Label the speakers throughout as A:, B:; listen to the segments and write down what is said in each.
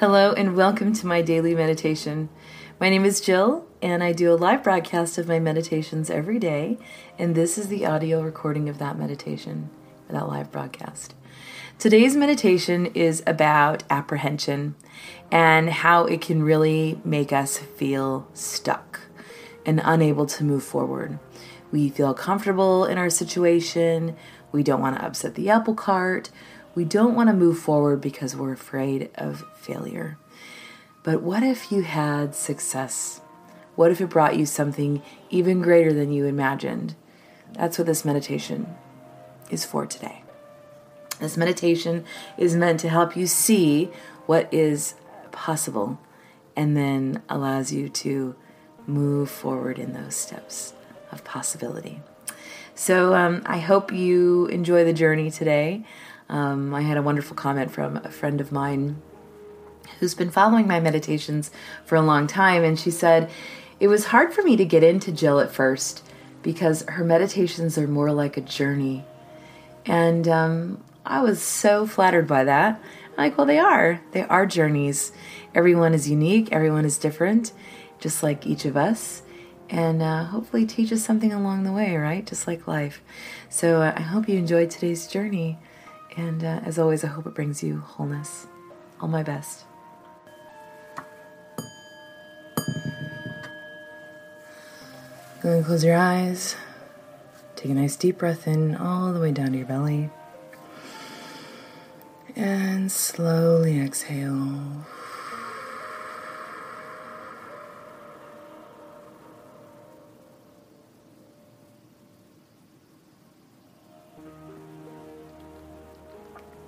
A: Hello, and welcome to my daily meditation. My name is Jill, and I do a live broadcast of my meditations every day, and this is the audio recording of that meditation, that live broadcast. Today's meditation is about apprehension and how it can really make us feel stuck and unable to move forward. We feel comfortable in our situation, we don't want to upset the apple cart we don't want to move forward because we're afraid of failure. But what if you had success? What if it brought you something even greater than you imagined? That's what this meditation is for today. This meditation is meant to help you see what is possible and then allows you to move forward in those steps of possibility. So um, I hope you enjoy the journey today. Um, I had a wonderful comment from a friend of mine who's been following my meditations for a long time, and she said, It was hard for me to get into Jill at first because her meditations are more like a journey. And um, I was so flattered by that. I'm like, well, they are. They are journeys. Everyone is unique, everyone is different, just like each of us. And uh, hopefully teach us something along the way, right? Just like life. So uh, I hope you enjoyed today's journey. And uh, as always, I hope it brings you wholeness. All my best. Go and close your eyes. Take a nice deep breath in all the way down to your belly. And slowly exhale.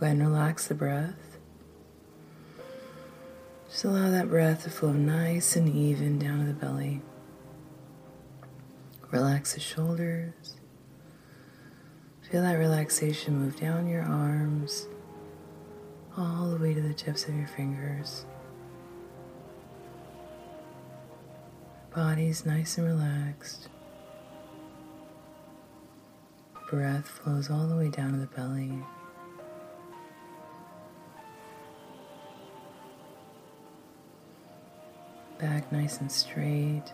A: Go ahead and relax the breath. Just allow that breath to flow nice and even down to the belly. Relax the shoulders. Feel that relaxation move down your arms, all the way to the tips of your fingers. Body's nice and relaxed. Breath flows all the way down to the belly. Back nice and straight.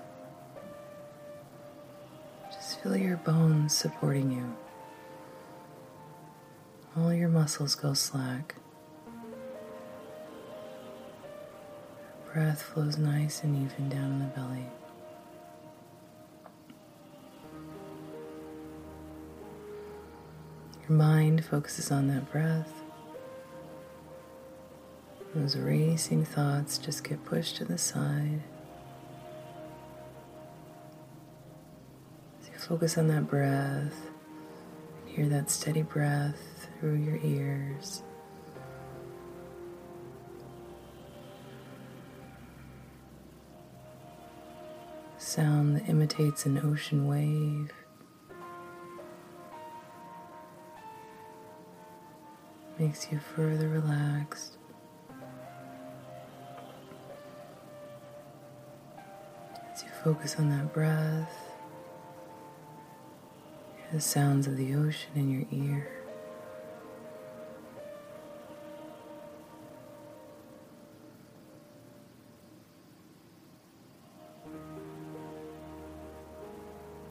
A: Just feel your bones supporting you. All your muscles go slack. Breath flows nice and even down in the belly. Your mind focuses on that breath. Those racing thoughts just get pushed to the side. You focus on that breath, hear that steady breath through your ears. Sound that imitates an ocean wave. Makes you further relaxed. Focus on that breath. Hear the sounds of the ocean in your ear.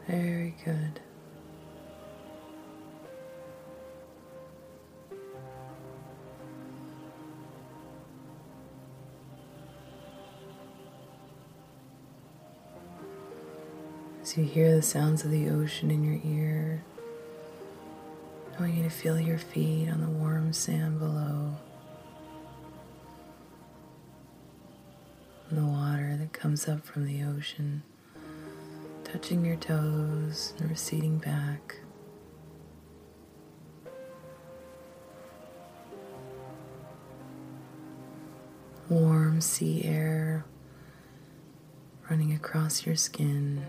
A: Very good. As you hear the sounds of the ocean in your ear, I want you to feel your feet on the warm sand below. And the water that comes up from the ocean, touching your toes and receding back. warm sea air running across your skin.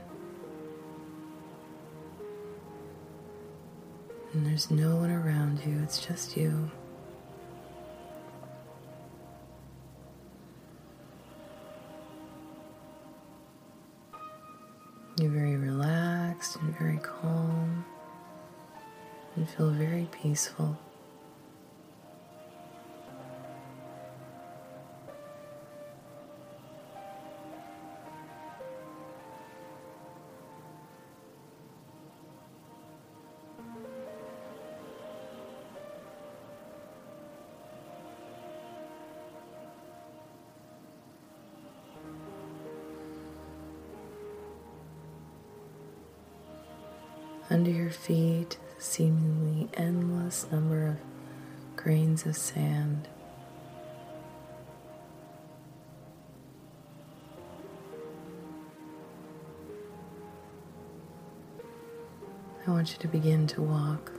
A: And there's no one around you, it's just you. You're very relaxed and very calm and feel very peaceful. Feet, seemingly endless number of grains of sand. I want you to begin to walk,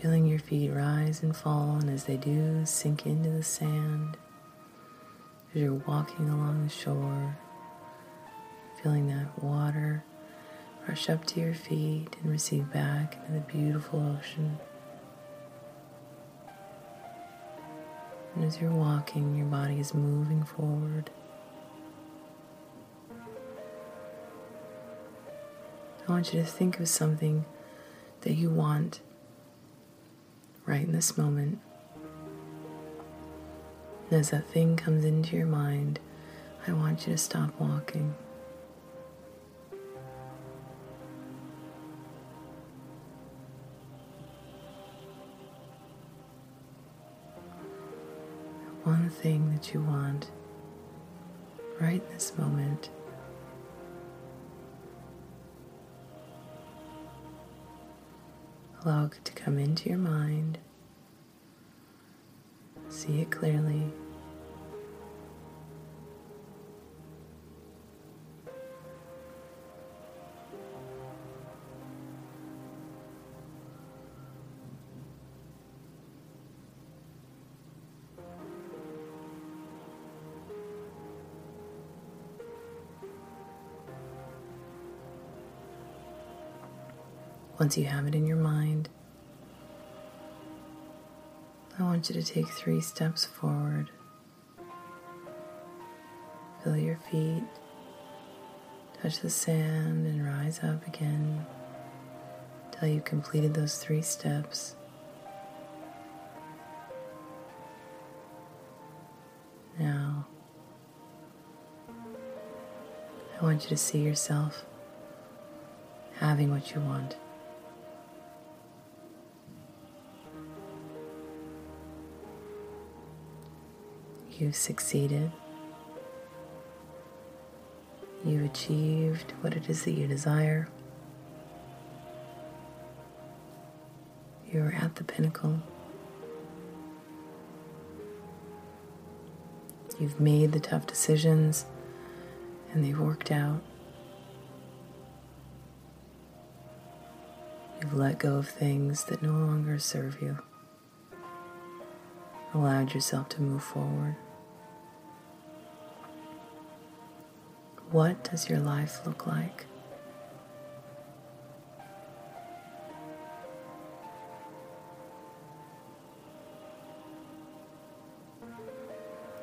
A: feeling your feet rise and fall, and as they do, sink into the sand as you're walking along the shore, feeling that water rush up to your feet and receive back into the beautiful ocean. And as you're walking, your body is moving forward. I want you to think of something that you want right in this moment. And as that thing comes into your mind, I want you to stop walking. Thing that you want right in this moment. Allow it to come into your mind. See it clearly. Once you have it in your mind, I want you to take three steps forward. Feel your feet touch the sand and rise up again until you've completed those three steps. Now, I want you to see yourself having what you want. You've succeeded. You've achieved what it is that you desire. You're at the pinnacle. You've made the tough decisions and they've worked out. You've let go of things that no longer serve you. Allowed yourself to move forward. What does your life look like?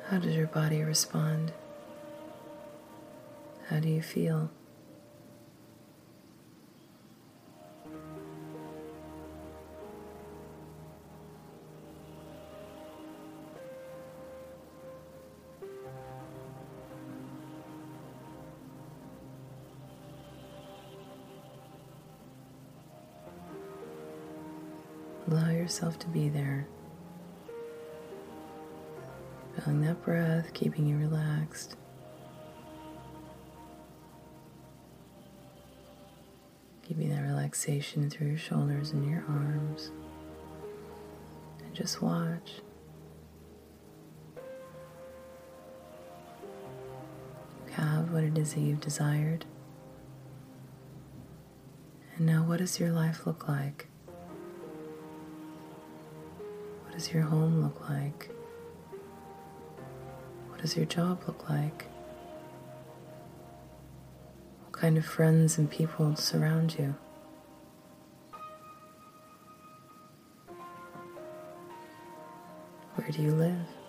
A: How does your body respond? How do you feel? Yourself to be there. Feeling that breath, keeping you relaxed. Keeping that relaxation through your shoulders and your arms. And just watch. You have what it is that you've desired. And now, what does your life look like? does your home look like? What does your job look like? What kind of friends and people surround you? Where do you live?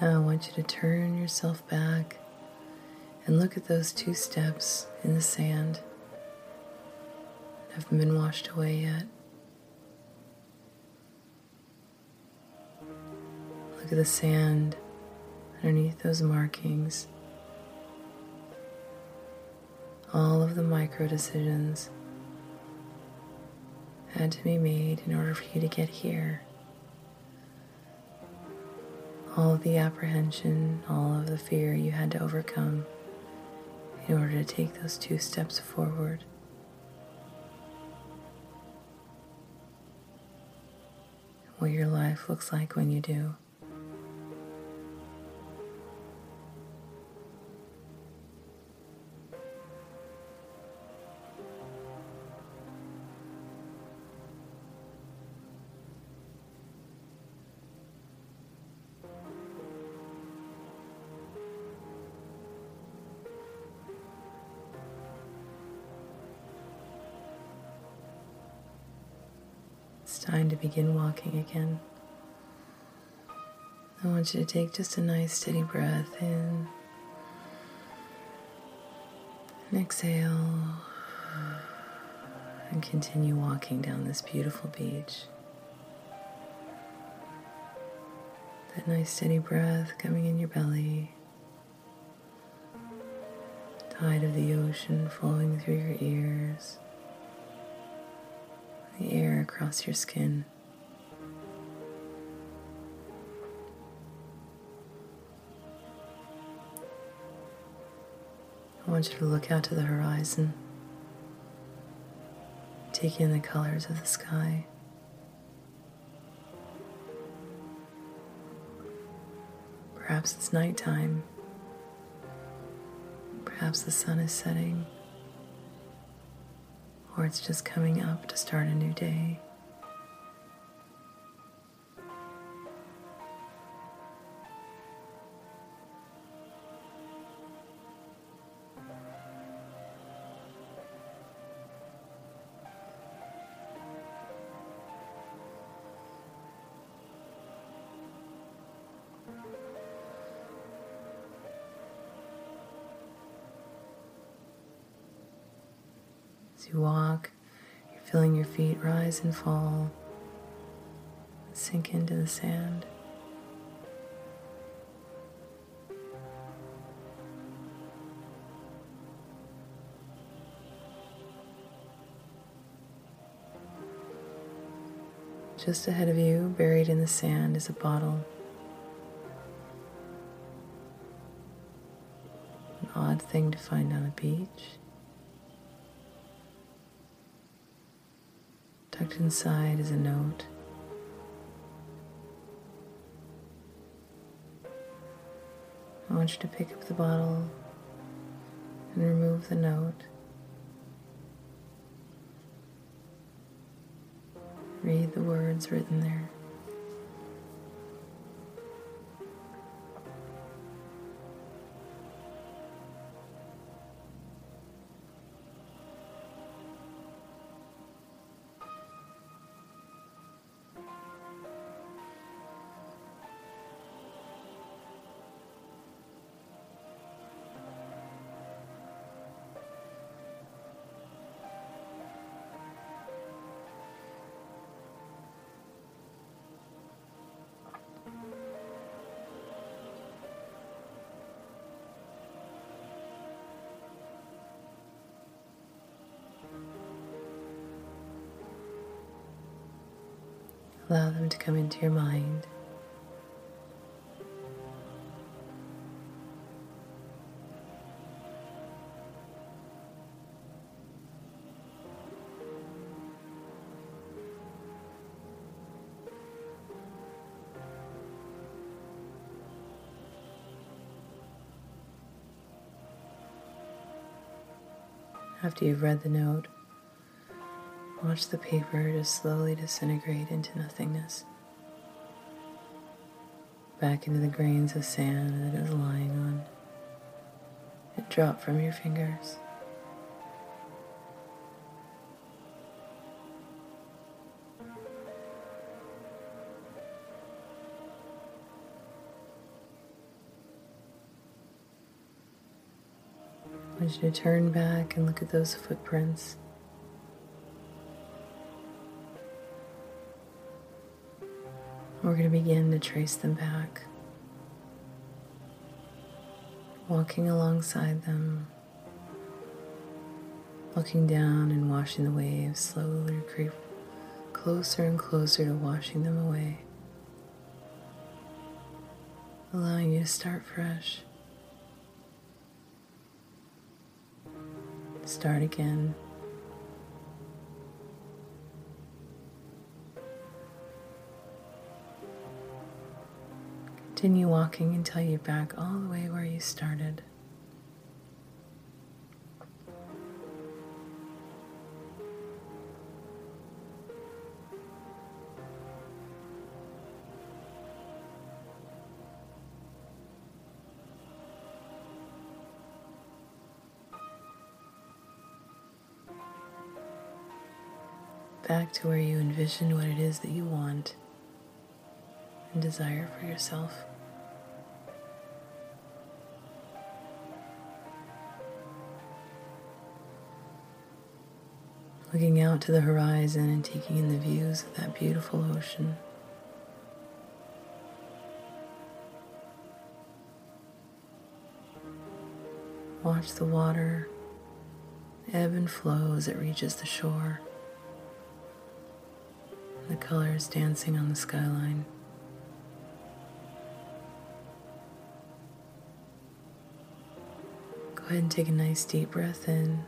A: Now I want you to turn yourself back and look at those two steps in the sand. Haven't been washed away yet. Look at the sand underneath those markings. All of the micro decisions had to be made in order for you to get here all of the apprehension, all of the fear you had to overcome in order to take those two steps forward. What your life looks like when you do. Begin walking again. I want you to take just a nice steady breath in and exhale and continue walking down this beautiful beach. That nice steady breath coming in your belly, tide of the ocean flowing through your ears the air across your skin. I want you to look out to the horizon, take in the colors of the sky. Perhaps it's nighttime. Perhaps the sun is setting or it's just coming up to start a new day. You walk, you're feeling your feet rise and fall, sink into the sand. Just ahead of you, buried in the sand, is a bottle. An odd thing to find on a beach. Tucked inside is a note. I want you to pick up the bottle and remove the note. Read the words written there. Allow them to come into your mind. After you've read the note, watch the paper just slowly disintegrate into nothingness, back into the grains of sand that it was lying on. It dropped from your fingers. I want you to turn back and look at those footprints. Trace them back, walking alongside them, looking down and watching the waves slowly creep closer and closer to washing them away, allowing you to start fresh. Start again. Continue walking until you're back all the way where you started. back to where you envision what it is that you want and desire for yourself. Looking out to the horizon and taking in the views of that beautiful ocean. Watch the water ebb and flow as it reaches the shore the colors dancing on the skyline. Go ahead and take a nice deep breath in.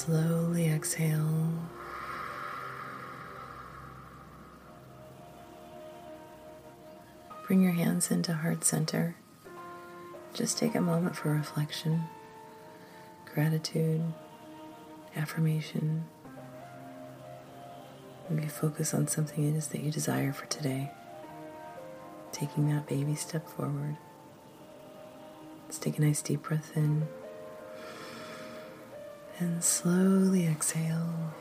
A: Slowly exhale. Bring your hands into heart center. Just take a moment for reflection, gratitude, affirmation. Maybe focus on something it is that you desire for today. Taking that baby step forward. Let's take a nice deep breath in and slowly exhale.